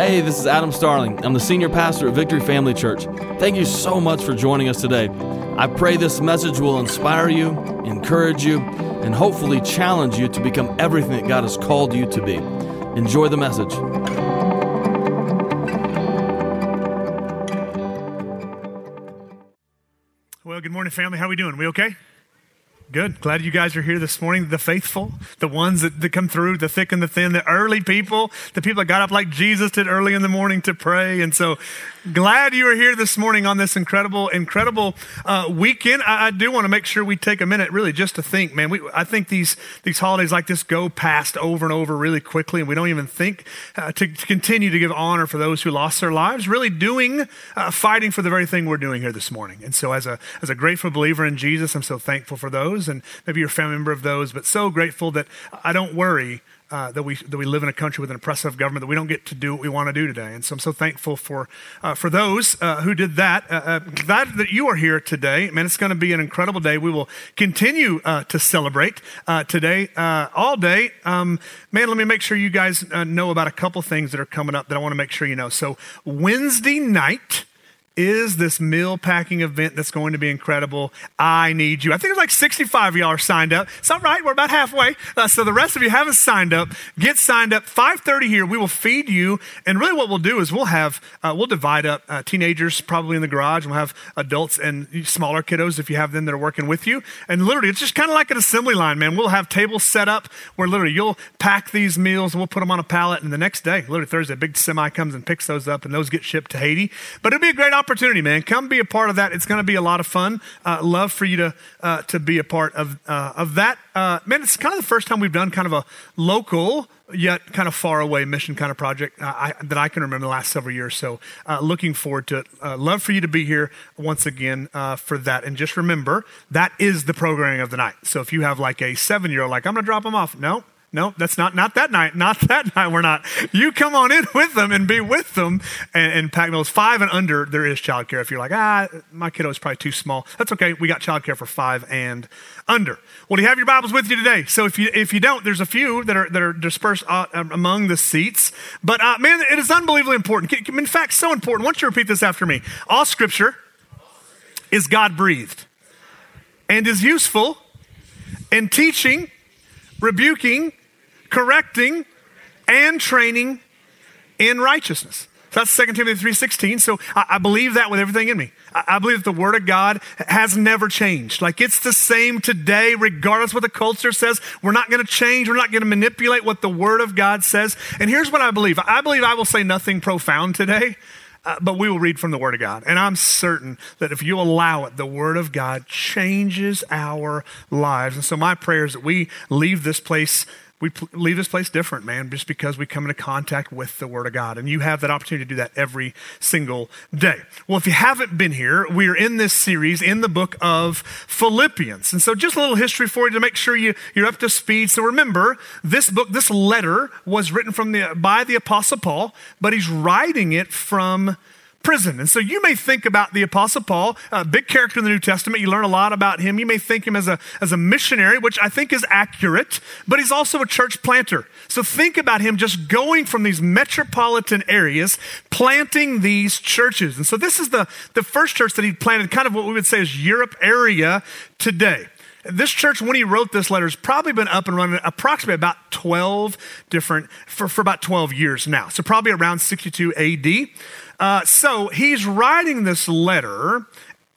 Hey, this is Adam Starling. I'm the senior pastor at Victory Family Church. Thank you so much for joining us today. I pray this message will inspire you, encourage you, and hopefully challenge you to become everything that God has called you to be. Enjoy the message. Well, good morning, family. How are we doing? We okay? Good. Glad you guys are here this morning. The faithful, the ones that, that come through, the thick and the thin, the early people, the people that got up like Jesus did early in the morning to pray. And so glad you are here this morning on this incredible, incredible uh, weekend. I, I do want to make sure we take a minute really just to think, man. We, I think these, these holidays like this go past over and over really quickly, and we don't even think uh, to, to, continue to give honor for those who lost their lives, really doing, uh, fighting for the very thing we're doing here this morning. And so as a, as a grateful believer in Jesus, I'm so thankful for those and maybe you're a family member of those, but so grateful that I don't worry uh, that we that we live in a country with an oppressive government that we don't get to do what we want to do today. And so I'm so thankful for uh, for those uh, who did that. Uh, uh, glad that you are here today, man. It's going to be an incredible day. We will continue uh, to celebrate today all day. Um, man, let me make sure you guys know about a couple things that are coming up that I want to make sure you know. So Wednesday night is this meal packing event that's going to be incredible. I need you. I think it's like 65 of y'all are signed up. It's all right. We're about halfway. Uh, so the rest of you haven't signed up. Get signed up. 5:30 here. We will feed you. And really, what we'll do is we'll have uh, we'll divide up uh, teenagers probably in the garage. We'll have adults and smaller kiddos if you have them that are working with you. And literally, it's just kind of like an assembly line, man. We'll have tables set up where literally you'll pack these meals and we'll put them on a pallet. And the next day, literally Thursday, a big semi comes and picks those up, and those get shipped to Haiti. But it'll be a great opportunity, man. Come be a part of that. It's going to be a lot of fun. Uh, love for you to uh, to be a part of uh, of that. Uh, man, it's kind of the first time we've done kind of a local yet kind of far away mission kind of project uh, I, that I can remember the last several years. So, looking forward to it. Love for you to be here once again for that. And just remember, that is the programming of the night. So, if you have like a seven year old, like, I'm going to drop them off. No, no, that's not not that night. Not that night. We're not. You come on in with them and be with them and, and pack meals. Five and under, there is childcare. If you're like, ah, my kiddo is probably too small, that's okay. We got childcare for five and under. Well, do you have your Bibles with you today? So if you if you don't, there's a few that are that are dispersed uh, among the seats. But uh, man, it is unbelievably important. In fact, so important. I want you repeat this after me. All Scripture is God breathed and is useful in teaching, rebuking correcting, and training in righteousness. So that's 2 Timothy 3.16. So I, I, believe that with everything in me. I, I, believe that the Word of God has never changed. Like it's the same today, regardless what the culture says. We're not going to change. We're not going to manipulate what the Word of God says. And here's what I believe. I believe I will say nothing profound today. Uh, but we will read from the Word of God. And I'm certain that if you allow it, the Word of God changes our lives. And so my prayer is that we leave this place we leave this place different, man, just because we come into contact with the Word of God. And you have that opportunity to do that every single day. Well, if you haven't been here, we are in this series in the book of Philippians. And so, just a little history for you to make sure you, you're up to speed. So, remember, this book, this letter was written from the, by the Apostle Paul, but he's writing it from prison. And so you may think about the Apostle Paul, a big character in the New Testament. You learn a lot about him. You may think him as a, as a missionary, which I think is accurate, but he's also a church planter. So think about him just going from these metropolitan areas, planting these churches. And so this is the, the first church that he planted, kind of what we would say is Europe area today. This church, when he wrote this letter, has probably been up and running approximately about 12 different, for, for about 12 years now. So probably around 62 AD. Uh, so he's writing this letter.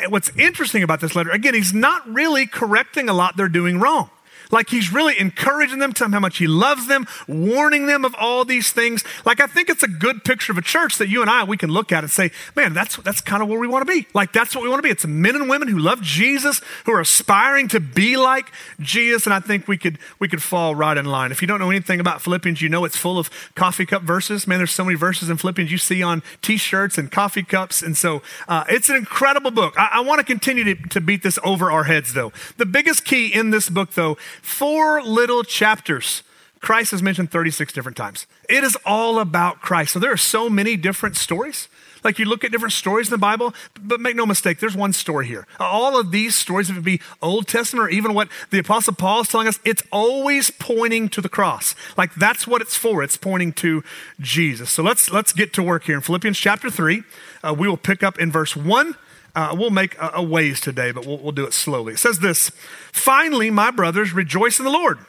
What's interesting about this letter, again, he's not really correcting a lot they're doing wrong. Like he's really encouraging them, telling them how much he loves them, warning them of all these things. Like I think it's a good picture of a church that you and I we can look at and say, man, that's that's kind of where we want to be. Like that's what we want to be. It's men and women who love Jesus, who are aspiring to be like Jesus, and I think we could we could fall right in line. If you don't know anything about Philippians, you know it's full of coffee cup verses. Man, there's so many verses in Philippians you see on T-shirts and coffee cups, and so uh, it's an incredible book. I, I want to continue to, to beat this over our heads, though. The biggest key in this book, though, four little chapters Christ is mentioned 36 different times. It is all about Christ. So there are so many different stories. Like you look at different stories in the Bible, but make no mistake, there's one story here. All of these stories, if it be Old Testament or even what the Apostle Paul is telling us, it's always pointing to the cross. Like that's what it's for. It's pointing to Jesus. So let's let's get to work here in Philippians chapter three. Uh, we will pick up in verse one. Uh, we'll make a, a ways today, but we'll, we'll do it slowly. It says this Finally, my brothers, rejoice in the Lord.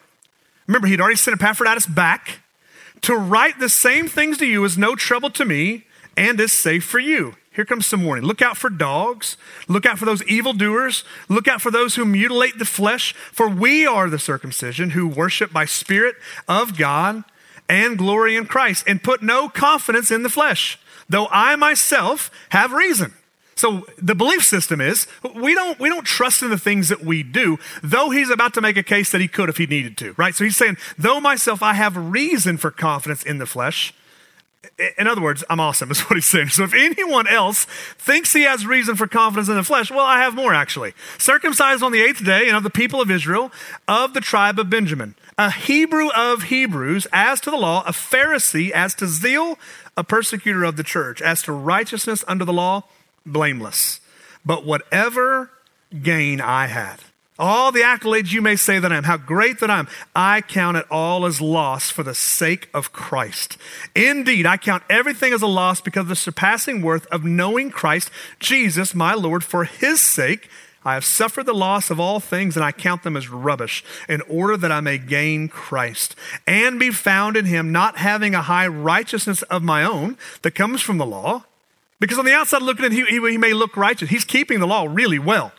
Remember, he'd already sent Epaphroditus back to write the same things to you is no trouble to me and is safe for you. Here comes some warning. Look out for dogs. Look out for those evildoers. Look out for those who mutilate the flesh. For we are the circumcision who worship by spirit of God and glory in Christ and put no confidence in the flesh, though I myself have reason. So the belief system is we don't we don't trust in the things that we do, though he's about to make a case that he could if he needed to, right? So he's saying, though myself I have reason for confidence in the flesh, in other words, I'm awesome, is what he's saying. So if anyone else thinks he has reason for confidence in the flesh, well, I have more actually. Circumcised on the eighth day, and of the people of Israel, of the tribe of Benjamin, a Hebrew of Hebrews, as to the law, a Pharisee, as to zeal, a persecutor of the church, as to righteousness under the law, blameless. But whatever gain I had, all the accolades you may say that I am, how great that I am, I count it all as loss for the sake of Christ. Indeed, I count everything as a loss because of the surpassing worth of knowing Christ, Jesus, my Lord, for his sake. I have suffered the loss of all things, and I count them as rubbish, in order that I may gain Christ and be found in him, not having a high righteousness of my own that comes from the law. Because on the outside looking in, he, he, he may look righteous. He's keeping the law really well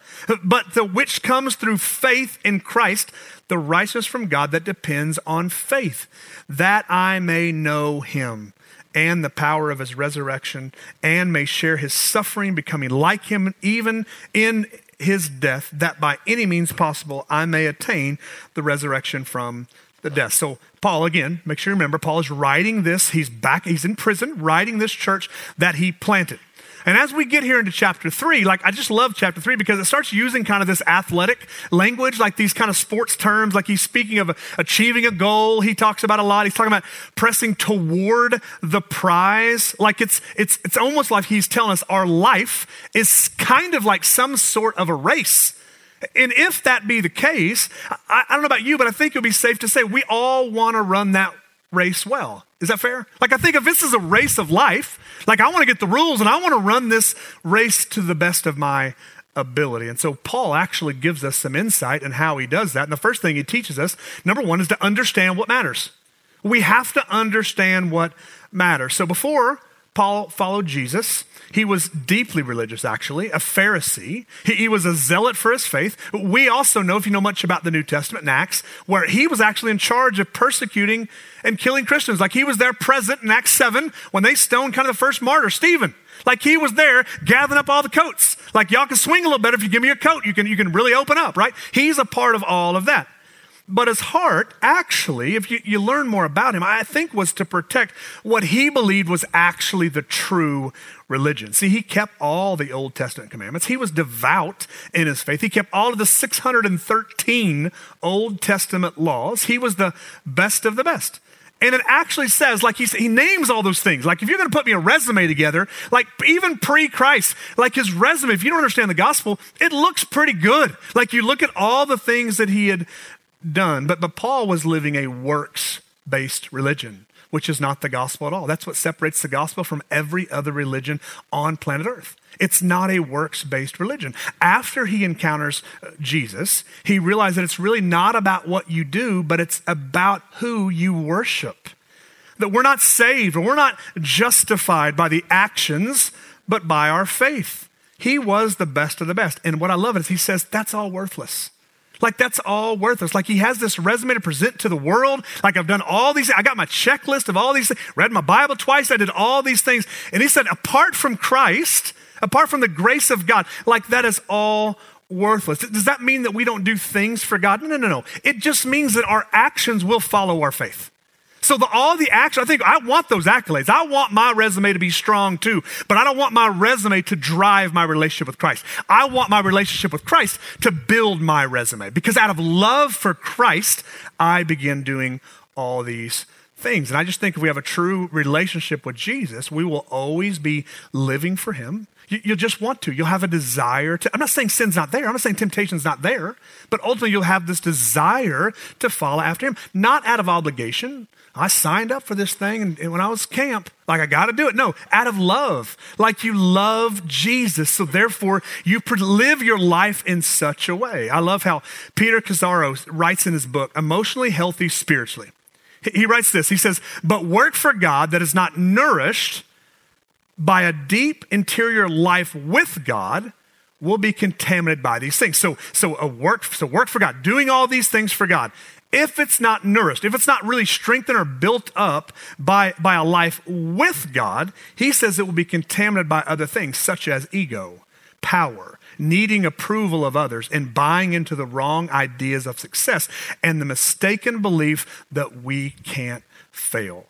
but the which comes through faith in Christ, the righteousness from God that depends on faith, that I may know him and the power of his resurrection, and may share his suffering, becoming like him even in his death, that by any means possible I may attain the resurrection from the death. So, Paul, again, make sure you remember, Paul is writing this. He's back, he's in prison, writing this church that he planted. And as we get here into chapter three, like I just love chapter three because it starts using kind of this athletic language, like these kind of sports terms, like he's speaking of achieving a goal. He talks about a lot. He's talking about pressing toward the prize. Like it's, it's, it's almost like he's telling us our life is kind of like some sort of a race. And if that be the case, I, I don't know about you, but I think it would be safe to say we all want to run that race well. Is that fair? Like, I think if this is a race of life, like, I want to get the rules and I want to run this race to the best of my ability. And so, Paul actually gives us some insight in how he does that. And the first thing he teaches us, number one, is to understand what matters. We have to understand what matters. So, before Paul followed Jesus. He was deeply religious, actually, a Pharisee. He, he, was a zealot for his faith. We also know, if you know much about the New Testament in Acts, where he was actually in charge of persecuting and killing Christians. Like he was there present in Acts 7 when they stoned kind of the first martyr, Stephen. Like he was there gathering up all the coats. Like y'all can swing a little better if you give me a coat. You can, you can really open up, right? He's a part of all of that. But his heart, actually, if you, you learn more about him, I think was to protect what he believed was actually the true religion. See, he kept all the Old Testament commandments. He was devout in his faith. He kept all of the 613 Old Testament laws. He was the best of the best. And it actually says, like he, he names all those things. Like if you're going to put me a resume together, like even pre Christ, like his resume, if you don't understand the gospel, it looks pretty good. Like you look at all the things that he had done. But, but Paul was living a works based religion, which is not the gospel at all. That's what separates the gospel from every other religion on planet Earth. It's not a works based religion. After he encounters uh, Jesus, he realized that it's really not about what you do, but it's about who you worship. That we're not saved or we're not justified by the actions, but by our faith. He was the best of the best. And what I love is he says that's all worthless. Like that's all worthless. Like he has this resume to present to the world. Like I've done all these, I got my checklist of all these things, read my Bible twice, I did all these things. And he said, apart from Christ, apart from the grace of God, like that is all worthless. Does that mean that we don't do things for God? No, no, no, no. It just means that our actions will follow our faith. So the, all the action, I think I want those accolades. I want my resume to be strong too, but I don't want my resume to drive my relationship with Christ. I want my relationship with Christ to build my resume because out of love for Christ, I begin doing all these things. And I just think if we have a true relationship with Jesus, we will always be living for Him. You, will just want to. You'll have a desire to. I'm not saying sin's not there. I'm not saying temptation's not there. But ultimately, you'll have this desire to follow after Him, not out of obligation. I signed up for this thing and, and when I was camp, like I got to do it. No, out of love, like you love Jesus. So therefore, you live your life in such a way. I love how Peter Scazzero writes in his book, Emotionally Healthy Spirituality. He writes this He says, But work for God that is not nourished by a deep interior life with God will be contaminated by these things. So, so a work, so work for God, doing all these things for God. If it's not nourished, if it's not really strengthened or built up by, by a life with God, he says it will be contaminated by other things such as ego, power, needing approval of others, and buying into the wrong ideas of success and the mistaken belief that we can't fail.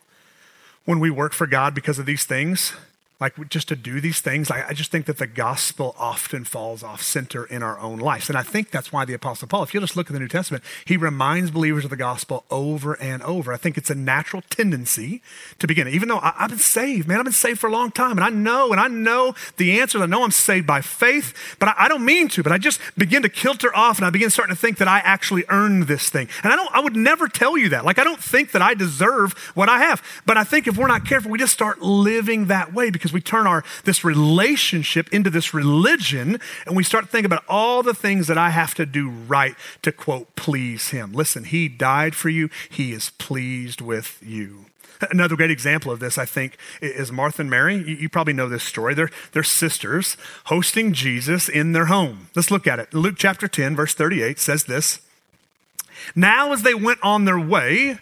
When we work for God because of these things, like just to do these things. I, I, just think that the gospel often falls off center in our own lives. And I think that's why the Apostle Paul, if you just look at the New Testament, he reminds believers of the gospel over and over. I think it's a natural tendency to begin. Even though I, have been saved, man, I've been saved for a long time. And I know, and I know the answer. I know I'm saved by faith, but I, I don't mean to. But I just begin to kilter off and I begin starting to think that I actually earned this thing. And I don't, I would never tell you that. Like, I don't think that I deserve what I have. But I think if we're not careful, we just start living that way because because we turn our this relationship into this religion and we start thinking about all the things that I have to do right to quote please him. Listen, he died for you. He is pleased with you. Another great example of this, I think, is Martha and Mary. You, probably know this story. They're, they're sisters hosting Jesus in their home. Let's look at it. Luke chapter 10, verse 38 says this Now, as they went on their way,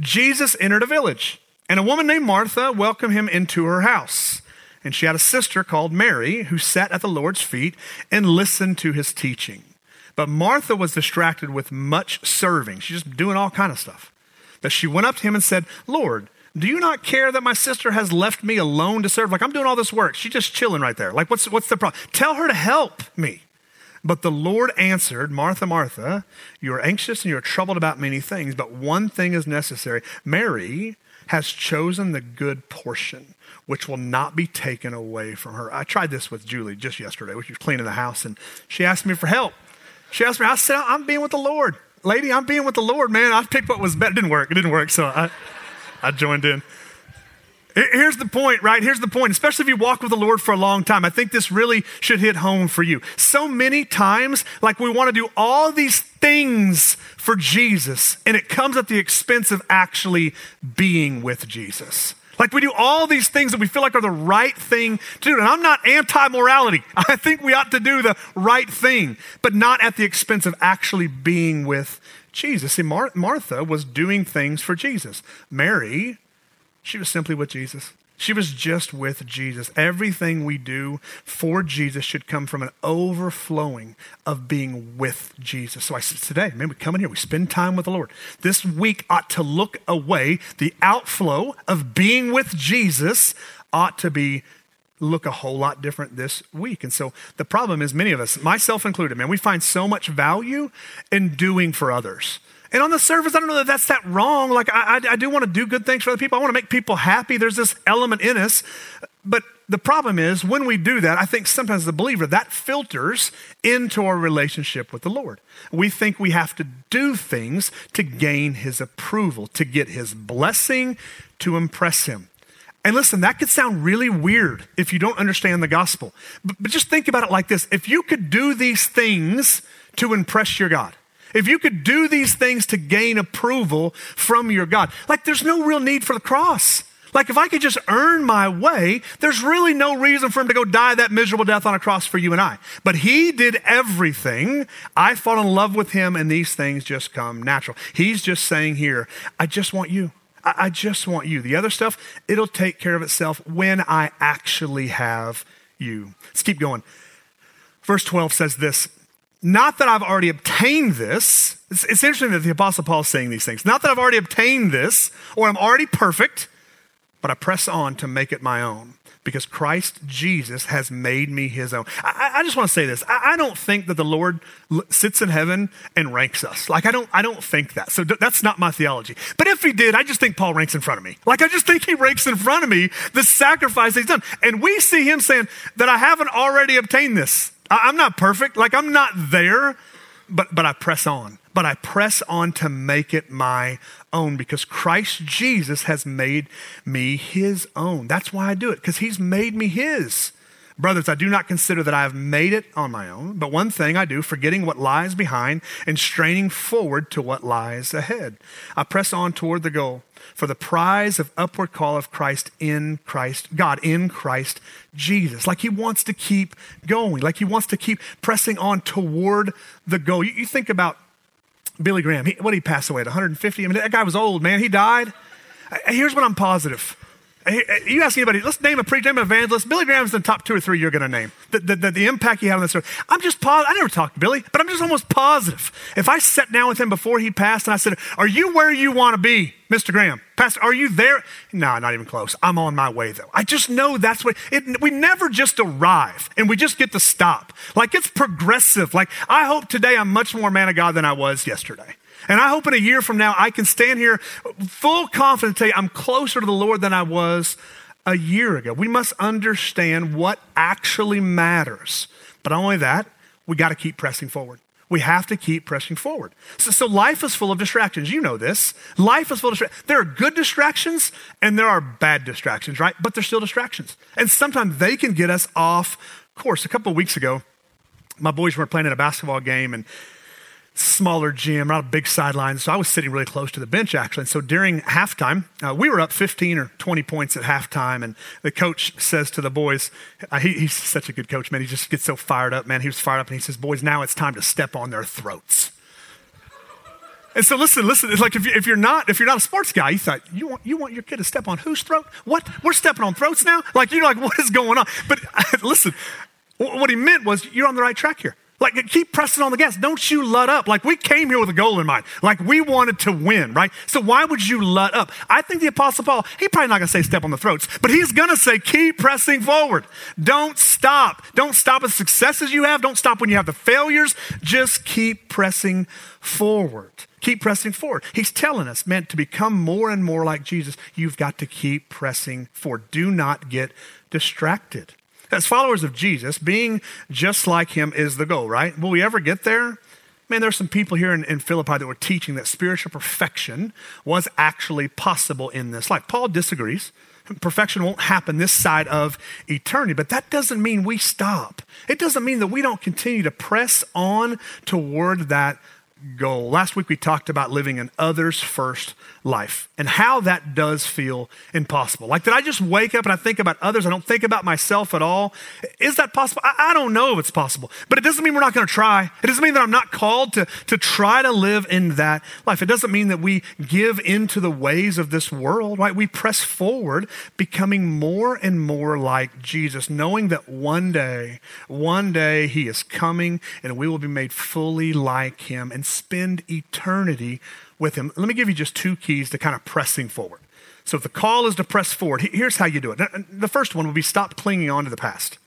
Jesus entered a village, and a woman named Martha welcomed him into her house. And she had a sister called Mary who sat at the Lord's feet and listened to his teaching. But Martha was distracted with much serving. She's just doing all kind of stuff. But she went up to him and said, Lord, do you not care that my sister has left me alone to serve? Like I'm doing all this work. She's just chilling right there. Like what's what's the problem? Tell her to help me. But the Lord answered, Martha, Martha, you are anxious and you are troubled about many things, but one thing is necessary. Mary has chosen the good portion, which will not be taken away from her. I tried this with Julie just yesterday, which was cleaning the house, and she asked me for help. She asked me, I said, I'm being with the Lord. Lady, I'm being with the Lord, man. I picked what was better. It didn't work. It didn't work, so I, I joined in. Here's the point, right? Here's the point, especially if you walk with the Lord for a long time. I think this really should hit home for you. So many times, like we want to do all these things for Jesus, and it comes at the expense of actually being with Jesus. Like we do all these things that we feel like are the right thing to do. And I'm not anti morality. I think we ought to do the right thing, but not at the expense of actually being with Jesus. See, Mar- Martha was doing things for Jesus. Mary, she was simply with Jesus. She was just with Jesus. Everything we do for Jesus should come from an overflowing of being with Jesus. So I said today, man, we come in here, we spend time with the Lord. This week ought to look away. The outflow of being with Jesus ought to be look a whole lot different this week. And so the problem is many of us, myself included, man, we find so much value in doing for others. And on the surface, I don't know that that's that wrong. Like, I, I, I do want to do good things for other people. I want to make people happy. There's this element in us. But the problem is, when we do that, I think sometimes the believer, that filters into our relationship with the Lord. We think we have to do things to gain his approval, to get his blessing, to impress him. And listen, that could sound really weird if you don't understand the gospel. But, but just think about it like this if you could do these things to impress your God, if you could do these things to gain approval from your God, like there's no real need for the cross. Like if I could just earn my way, there's really no reason for him to go die that miserable death on a cross for you and I. But he did everything. I fall in love with him and these things just come natural. He's just saying here, I just want you. I, just want you. The other stuff, it'll take care of itself when I actually have you. Let's keep going. Verse 12 says this not that I've already obtained this. It's, it's, interesting that the Apostle Paul is saying these things. Not that I've already obtained this or I'm already perfect, but I press on to make it my own because Christ Jesus has made me his own. I, I just want to say this. I, I, don't think that the Lord sits in heaven and ranks us. Like, I don't, I don't think that. So that's not my theology. But if he did, I just think Paul ranks in front of me. Like, I just think he ranks in front of me the sacrifice he's done. And we see him saying that I haven't already obtained this. I, I'm not perfect. Like, I'm not there, but, but I press on but I press on to make it my own because Christ Jesus has made me his own. That's why I do it, because he's made me his. Brothers, I do not consider that I have made it on my own, but one thing I do, forgetting what lies behind and straining forward to what lies ahead. I press on toward the goal for the prize of upward call of Christ in Christ, God in Christ Jesus. Like he wants to keep going, like he wants to keep pressing on toward the goal. You, you think about Billy Graham. He, what did he pass away at 150? I mean, that guy was old, man. He died. Here's what I'm positive. You ask anybody, let's name a preacher, name an evangelist. Billy Graham's the top two or three you're going to name. The, the, the, the, impact he had on this earth. I'm just positive. I never talked to Billy, but I'm just almost positive. If I sat down with him before he passed and I said, Are you where you want to be, Mr. Graham? Pastor, are you there? No, not even close. I'm on my way, though. I just know that's what it, we never just arrive and we just get to stop. Like it's progressive. Like I hope today I'm much more man of God than I was yesterday. And I hope in a year from now, I can stand here full confidence tell you I'm closer to the Lord than I was a year ago. We must understand what actually matters. But not only that, we got to keep pressing forward. We have to keep pressing forward. So, so, life is full of distractions. You know this. Life is full of distractions. There are good distractions and there are bad distractions, right? But they're still distractions. And sometimes they can get us off course. A couple of weeks ago, my boys were playing at a basketball game and smaller gym, not a big sideline. So I was sitting really close to the bench, actually. And so during halftime, uh, we were up 15 or 20 points at halftime. And the coach says to the boys, uh, he, he's such a good coach, man. He just gets so fired up, man. He was fired up and he says, Boys, now it's time to step on their throats. And so listen, listen. It's like if, you, if you're not if you're not a sports guy, you thought you want you want your kid to step on whose throat? What? We're stepping on throats now? Like you're like what is going on? But listen, what he meant was you're on the right track here. Like, keep pressing on the gas. Don't you let up. Like, we came here with a goal in mind. Like, we wanted to win, right? So, why would you let up? I think the Apostle Paul, he probably not going to say step on the throats, but he's going to say keep pressing forward. Don't stop. Don't stop at successes you have. Don't stop when you have the failures. Just keep pressing forward. Keep pressing forward. He's telling us, man, to become more and more like Jesus, you've got to keep pressing forward. Do not get distracted. As followers of Jesus, being just like him is the goal, right? Will we ever get there? Man, there's some people here in, in, Philippi that were teaching that spiritual perfection was actually possible in this life. Paul disagrees. Perfection won't happen this side of eternity, but that doesn't mean we stop. It doesn't mean that we don't continue to press on toward that goal. Last week we talked about living an others first life and how that does feel impossible. Like, did I just wake up and I think about others? I don't think about myself at all. Is that possible? I, I don't know if it's possible, but it doesn't mean we're not going to try. It doesn't mean that I'm not called to, to try to live in that life. It doesn't mean that we give into the ways of this world, right? We press forward, becoming more and more like Jesus, knowing that one day, one day he is coming and we will be made fully like him and spend eternity with him. Let me give you just two keys to kind of pressing forward. So if the call is to press forward, here's how you do it. The first one will be stop clinging on to the past.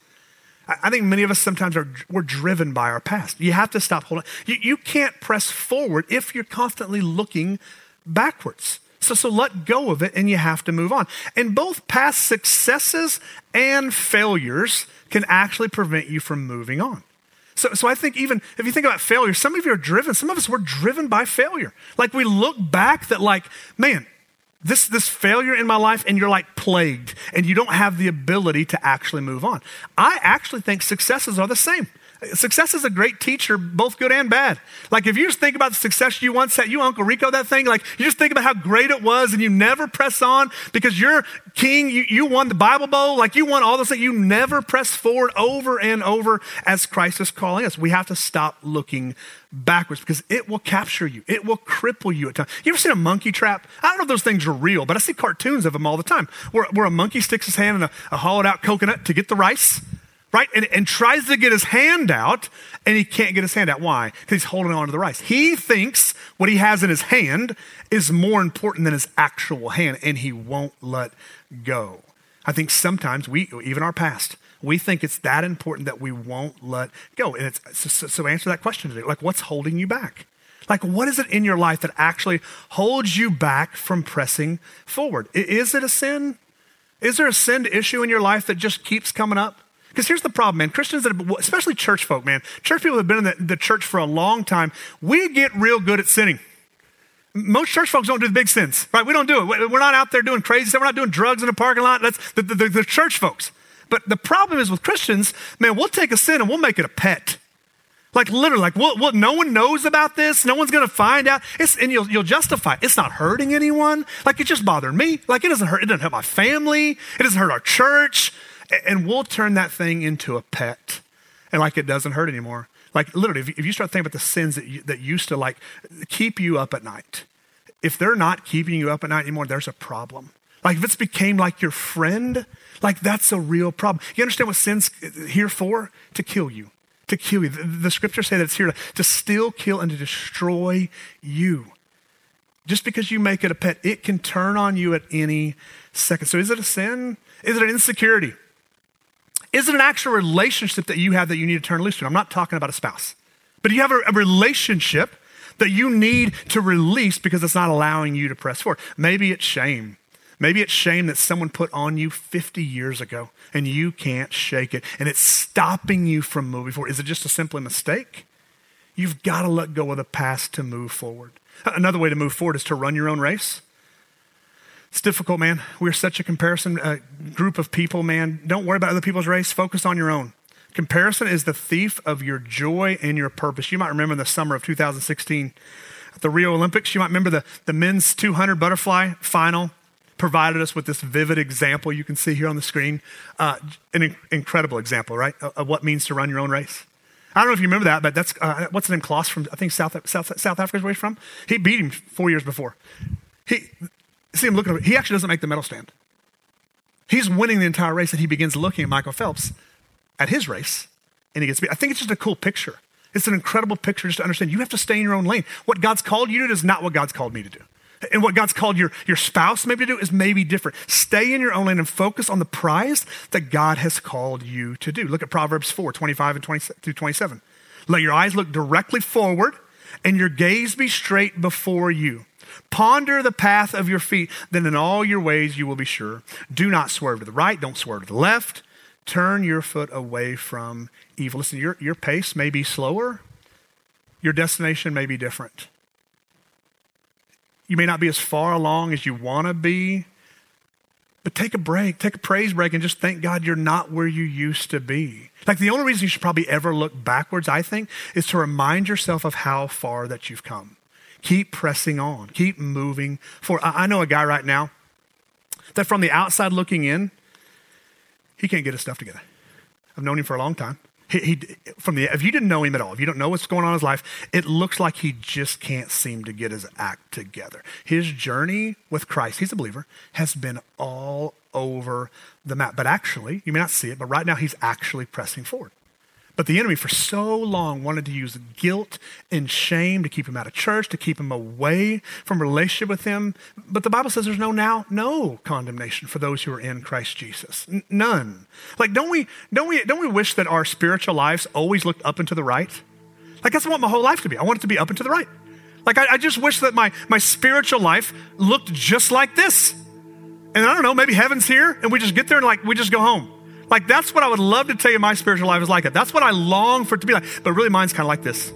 I think many of us sometimes are we're driven by our past. You have to stop holding. You, you can't press forward if you're constantly looking backwards. So, so let go of it and you have to move on. And both past successes and failures can actually prevent you from moving on. So, so I think even if you think about failure, some of you are driven, some of us were driven by failure. Like we look back that like, man, this, this failure in my life and you're like plagued and you don't have the ability to actually move on. I actually think successes are the same. Success is a great teacher, both good and bad. Like if you just think about the success you once had, you Uncle Rico that thing, like you just think about how great it was and you never press on because you're king, you, you won the Bible Bowl, like you won all those things. You never press forward over and over as Christ is calling us. We have to stop looking backwards because it will capture you. It will cripple you at times. You ever seen a monkey trap? I don't know if those things are real, but I see cartoons of them all the time where, where a monkey sticks his hand in a, a hollowed out coconut to get the rice right? And, and tries to get his hand out, and he can't get his hand out. Why? Because he's holding on to the rice. He thinks what he has in his hand is more important than his actual hand, and he won't let go. I think sometimes we, even our past, we think it's that important that we won't let go. And it's so, so answer that question today. Like, what's holding you back? Like, what is it in your life that actually holds you back from pressing forward? Is it a sin? Is there a sin issue in your life that just keeps coming up? Because here's the problem, man. Christians, that have, especially church folk, man, church people that have been in the, the church for a long time, we get real good at sinning. Most church folks don't do the big sins, right? We don't do it. We're not out there doing crazy stuff. We're not doing drugs in a parking lot. That's the, the, the church folks. But the problem is with Christians, man, we'll take a sin and we'll make it a pet. Like literally, like we'll, we'll, no one knows about this. No one's going to find out. It's, and you'll, you'll justify it. It's not hurting anyone. Like it just bothered me. Like it doesn't hurt. It doesn't hurt my family. It doesn't hurt our church and we'll turn that thing into a pet and like it doesn't hurt anymore. Like literally if you, start thinking about the sins that, you, that used to like keep you up at night if they're not keeping you up at night anymore there's a problem. Like if it's became like your friend like that's a real problem. You understand what sin's here for? To kill you. To kill you. The, the scriptures say that it's here to, to kill and to destroy you. Just because you make it a pet it can turn on you at any second. So is it a sin? Is it an insecurity is it an actual relationship that you have that you need to turn loose to? I'm not talking about a spouse, but you have a, a relationship that you need to release because it's not allowing you to press forward. Maybe it's shame. Maybe it's shame that someone put on you 50 years ago and you can't shake it and it's stopping you from moving forward. Is it just a simple mistake? You've got to let go of the past to move forward. Another way to move forward is to run your own race. It's difficult, man. We're such a comparison uh, group of people, man. Don't worry about other people's race. Focus on your own. Comparison is the thief of your joy and your purpose. You might remember the summer of 2016 at the Rio Olympics, you might remember the, the men's 200 butterfly final provided us with this vivid example you can see here on the screen. Uh, an in- incredible example, right, of, of, what means to run your own race. I don't know if you remember that, but that's uh, what's the name? Klaus from I think South South South Africa is where he's from. He beat him four years before. He see him looking, he actually doesn't make the medal stand. He's winning the entire race, and he begins looking at Michael Phelps at his race, and he gets beat. I think it's just a cool picture. It's an incredible picture just to understand you have to stay in your own lane. What God's called you to do is not what God's called me to do. And what God's called your, your spouse maybe to do is maybe different. Stay in your own lane and focus on the prize that God has called you to do. Look at Proverbs 4 25 and 20 through 27. Let your eyes look directly forward and your gaze be straight before you. Ponder the path of your feet, then in all your ways you will be sure. Do not swerve to the right, don't swerve to the left. Turn your foot away from evil. Listen, your, your pace may be slower, your destination may be different. You may not be as far along as you want to be, but take a break, take a praise break, and just thank God you're not where you used to be. Like the only reason you should probably ever look backwards, I think, is to remind yourself of how far that you've come. Keep pressing on, keep moving forward. I, know a guy right now that from the outside looking in, he can't get his stuff together. I've known him for a long time. He, he, from the, if you didn't know him at all, if you don't know what's going on in his life, it looks like he just can't seem to get his act together. His journey with Christ, he's a believer, has been all over the map. But actually, you may not see it, but right now he's actually pressing forward. But the enemy, for so long, wanted to use guilt and shame to keep him out of church, to keep him away from relationship with him. But the Bible says there's no now, no condemnation for those who are in Christ Jesus. N- none. Like, don't we, don't we, don't we wish that our spiritual lives always looked up and to the right? Like, that's what I want my whole life to be. I want it to be up and to the right. Like, I, I just wish that my, my spiritual life looked just like this. And I don't know, maybe heaven's here and we just get there and like, we just go home. Like, that's what I would love to tell you my spiritual life is like. It. That's what I long for it to be like. But really, mine's kind of like this.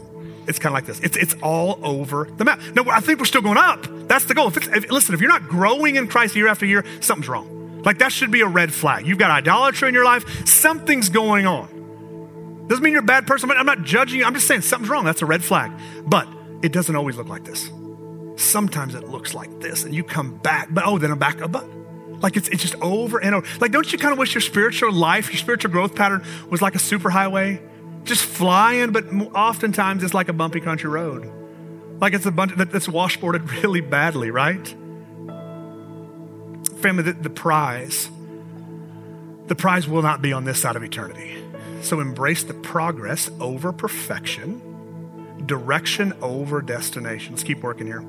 It's kind of like this. It's, it's all over the map. No, I think we're still going up. That's the goal. If if, listen, if you're not growing in Christ year after year, something's wrong. Like, that should be a red flag. You've got idolatry in your life, something's going on. Doesn't mean you're a bad person. I'm not judging you. I'm just saying something's wrong. That's a red flag. But it doesn't always look like this. Sometimes it looks like this, and you come back, but oh, then I'm back. But like it's, it's just over and over. Like, don't you kind of wish your spiritual life, your spiritual growth pattern was like a superhighway? Just flying, but oftentimes it's like a bumpy country road. Like it's a bunch that's washboarded really badly, right? Family, the, the prize, the prize will not be on this side of eternity. So embrace the progress over perfection, direction over destination. Let's keep working here.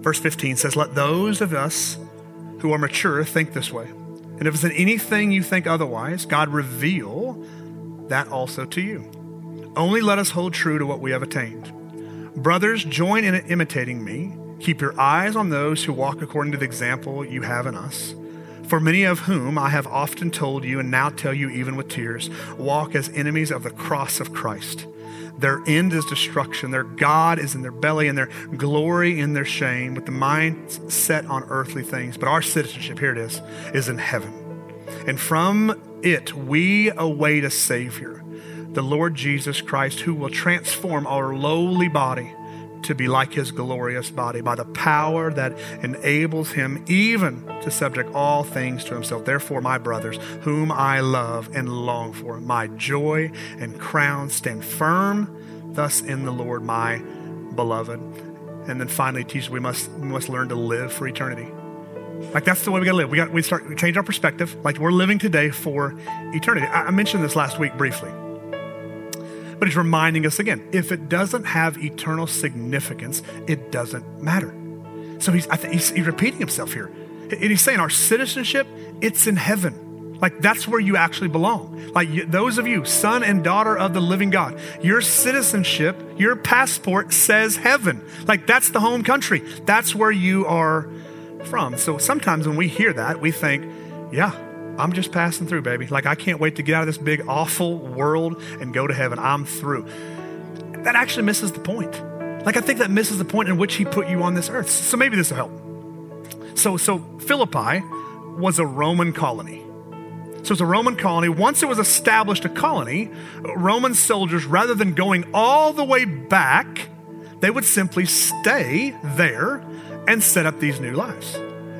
Verse 15 says, Let those of us who are mature think this way. And if it's in anything you think otherwise, God reveal that also to you. Only let us hold true to what we have attained. Brothers, join in imitating me. Keep your eyes on those who walk according to the example you have in us. For many of whom I have often told you, and now tell you even with tears, walk as enemies of the cross of Christ. Their end is destruction. Their God is in their belly, and their glory in their shame, with the mind set on earthly things. But our citizenship, here it is, is in heaven. And from it we await a Savior, the Lord Jesus Christ, who will transform our lowly body to be like his glorious body by the power that enables him even to subject all things to himself. Therefore, my brothers, whom I love and long for, my joy and crown, stand firm thus in the Lord, my beloved. And then finally, teach we must we must learn to live for eternity. Like that's the way we gotta live. We got we start we change our perspective. Like we're living today for eternity. I, I mentioned this last week briefly. But he's reminding us again if it doesn't have eternal significance, it doesn't matter. So he's, he's, he's repeating himself here. And he's saying our citizenship, it's in heaven. Like that's where you actually belong. Like you, those of you, son and daughter of the living God, your citizenship, your passport says heaven. Like that's the home country. That's where you are from. So sometimes when we hear that, we think, yeah, I'm just passing through, baby. Like, I can't wait to get out of this big, awful world and go to heaven. I'm through. That actually misses the point. Like, I think that misses the point in which He put you on this earth. So maybe this will help. So, so Philippi was a Roman colony. So it's a Roman colony. Once it was established a colony, Roman soldiers, rather than going all the way back, they would simply stay there and set up these new lives.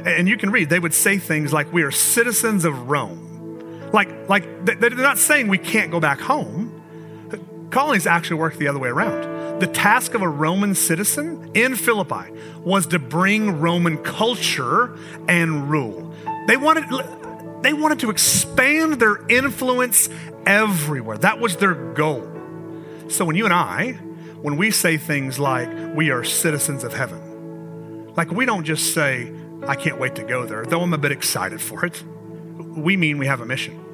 And you can read, they would say things like, We are citizens of Rome. Like, like they're not saying we can't go back home. Colonies actually work the other way around. The task of a Roman citizen in Philippi was to bring Roman culture and rule. They wanted, they wanted to expand their influence everywhere. That was their goal. So when you and I, when we say things like, we are citizens of heaven, like we don't just say, I can't wait to go there, though I'm a bit excited for it. We mean we have a mission.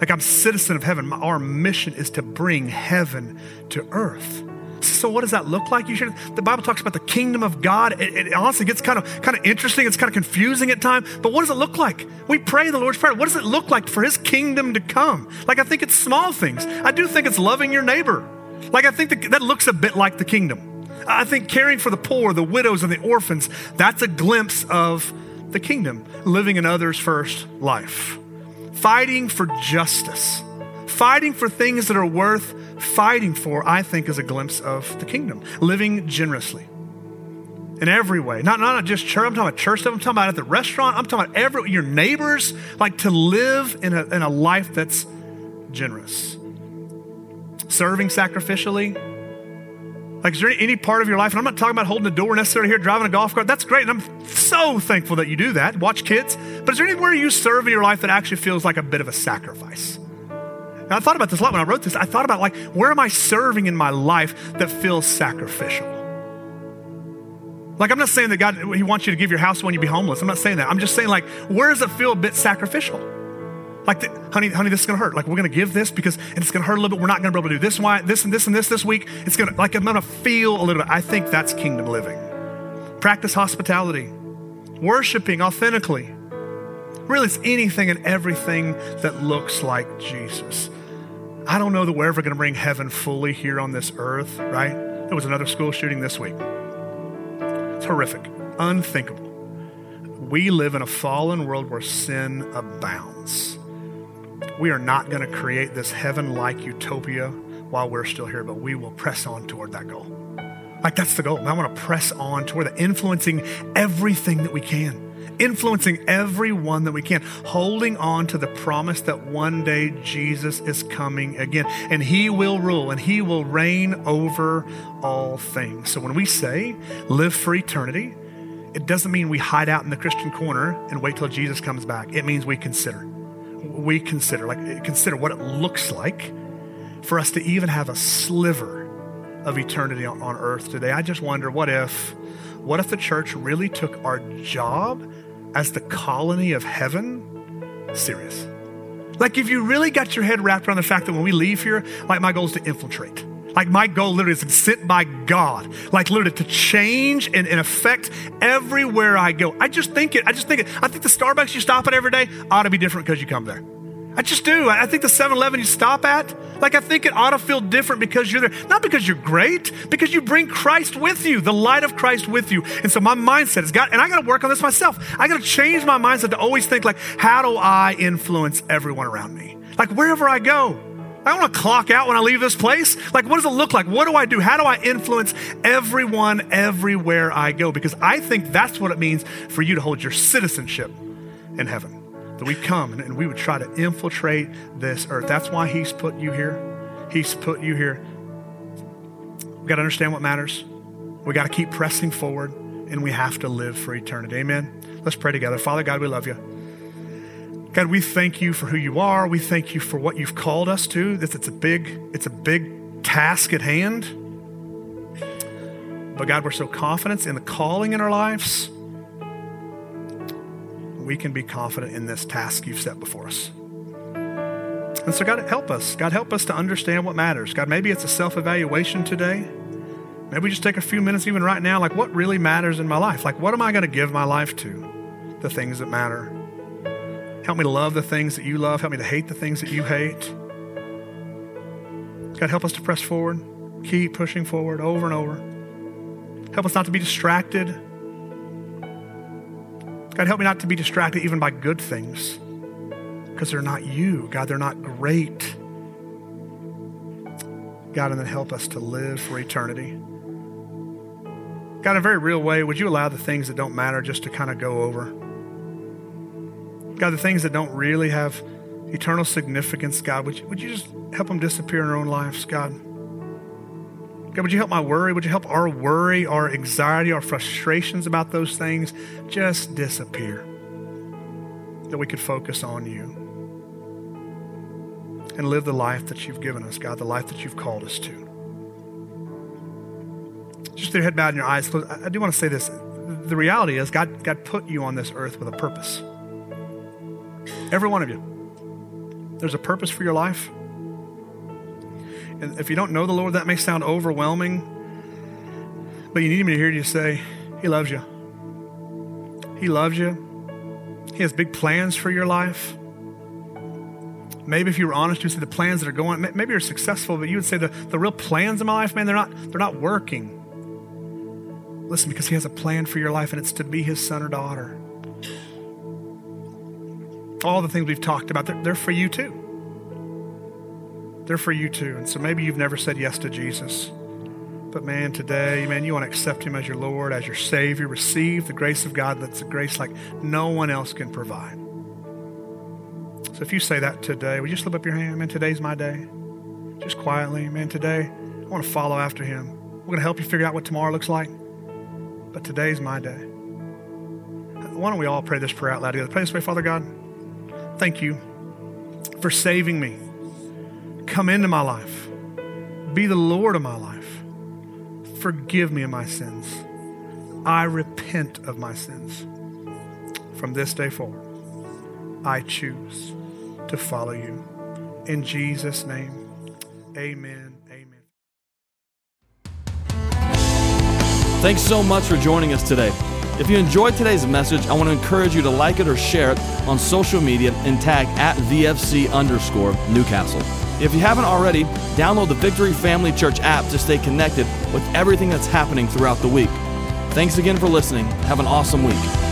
Like I'm citizen of heaven. Our mission is to bring heaven to earth. So what does that look like? You should. The Bible talks about the kingdom of God. It, it, honestly gets kind of kind of interesting. It's kind of confusing at times. But what does it look like? We pray the Lord's prayer. What does it look like for His kingdom to come? Like I think it's small things. I do think it's loving your neighbor. Like I think that, that looks a bit like the kingdom. I think caring for the poor, the widows, and the orphans, that's a glimpse of the kingdom, living an others first life. Fighting for justice, fighting for things that are worth fighting for, I think, is a glimpse of the kingdom. Living generously in every way. Not, not just church, I'm talking about church stuff, I'm talking about at the restaurant, I'm talking about every, your neighbors, like to live in a, in a life that's generous. Serving sacrificially, like, is there any part of your life, and I'm not talking about holding the door necessarily here, driving a golf cart, that's great, and I'm so thankful that you do that, watch kids, but is there anywhere you serve in your life that actually feels like a bit of a sacrifice? Now, I thought about this a lot when I wrote this. I thought about, like, where am I serving in my life that feels sacrificial? Like, I'm not saying that God, He wants you to give your house when you be homeless. I'm not saying that. I'm just saying, like, where does it feel a bit sacrificial? Like, the, honey, honey, this is to hurt. Like, we're to give this because it's to hurt a little bit. We're not to be able to do this, why, this, and this, and this this week. It's to, like, I'm to feel a little bit. I think that's kingdom living. Practice hospitality, worshiping authentically. Really, it's anything and everything that looks like Jesus. I don't know that we're ever to bring heaven fully here on this earth, right? There was another school shooting this week. It's horrific, unthinkable. We live in a fallen world where sin abounds. We are not going to create this heaven like utopia while we're still here, but we will press on toward that goal. Like, that's the goal. I want to press on toward that, influencing everything that we can, influencing everyone that we can, holding on to the promise that one day Jesus is coming again and he will rule and he will reign over all things. So, when we say live for eternity, it doesn't mean we hide out in the Christian corner and wait till Jesus comes back. It means we consider we consider, like consider what it looks like for us to even have a sliver of eternity on, on earth today. I just wonder what if, what if the church really took our job as the colony of heaven serious? Like, if you really got your head wrapped around the fact that when we leave here, like, my goal is to infiltrate. Like, my goal literally is to sit by God, like, literally to change and, and affect everywhere I go. I just think it. I just think it. I think the Starbucks you stop at every day ought to be different because you come there. I just do. I think the 7 Eleven you stop at, like, I think it ought to feel different because you're there. Not because you're great, because you bring Christ with you, the light of Christ with you. And so my mindset has got, and I got to work on this myself. I got to change my mindset to always think, like, how do I influence everyone around me? Like, wherever I go. I want to clock out when I leave this place. Like, what does it look like? What do I do? How do I influence everyone everywhere I go? Because I think that's what it means for you to hold your citizenship in heaven that we come and, we would try to infiltrate this earth. That's why He's put you here. He's put you here. We got to understand what matters. We got to keep pressing forward, and we have to live for eternity. Amen. Let's pray together. Father God, we love you. God, we thank you for who you are. We thank you for what you've called us to. This it's a big, it's a big task at hand. But God, we're so confident in the calling in our lives we can be confident in this task you've set before us. And so, God, help us. God, help us to understand what matters. God, maybe it's a self evaluation today. Maybe we just take a few minutes, even right now, like what really matters in my life? Like, what am I going to give my life to? The things that matter. Help me to love the things that you love. Help me to hate the things that you hate. God, help us to press forward. Keep pushing forward over and over. Help us not to be distracted God, help me not to be distracted even by good things because they're not you. God, they're not great. God, and then help us to live for eternity. God, in a very real way, would you allow the things that don't matter just to kind of go over? God, the things that don't really have eternal significance, God, would you, would you just help them disappear in our own lives, God? God, would you help my worry? Would you help our worry, our anxiety, our frustrations about those things just disappear? That we could focus on you and live the life that you've given us, God, the life that you've called us to. Just your head bowed and your eyes closed, I do want to say this. The reality is, God, God put you on this earth with a purpose. Every one of you. There's a purpose for your life. And if you don't know the Lord, that may sound overwhelming, but you need Him to hear you say, He loves you. He loves you. He has big plans for your life. Maybe if you were honest, you'd say the plans that are going, maybe you're successful, but you would say the, the real plans in my life, man, they're not, they're not working. Listen, because he has a plan for your life, and it's to be his son or daughter. All the things we've talked about, they're, they're for you too. They're for you too. And so maybe you've never said yes to Jesus. But man, today, man, you want to accept him as your Lord, as your Savior. Receive the grace of God that's a grace like no one else can provide. So if you say that today, would you slip up your hand? Man, today's my day. Just quietly, man, today, I want to follow after him. We're going to help you figure out what tomorrow looks like. But today's my day. Why don't we all pray this prayer out loud together? Pray this way, Father God. Thank you for saving me Come into my life. Be the Lord of my life. Forgive me of my sins. I repent of my sins. From this day forward, I choose to follow you. In Jesus' name, amen. Amen. Thanks so much for joining us today. If you enjoyed today's message, I want to encourage you to like it or share it on social media and tag at VFC underscore Newcastle. If you haven't already, download the Victory Family Church app to stay connected with everything that's happening throughout the week. Thanks again for listening. Have an awesome week.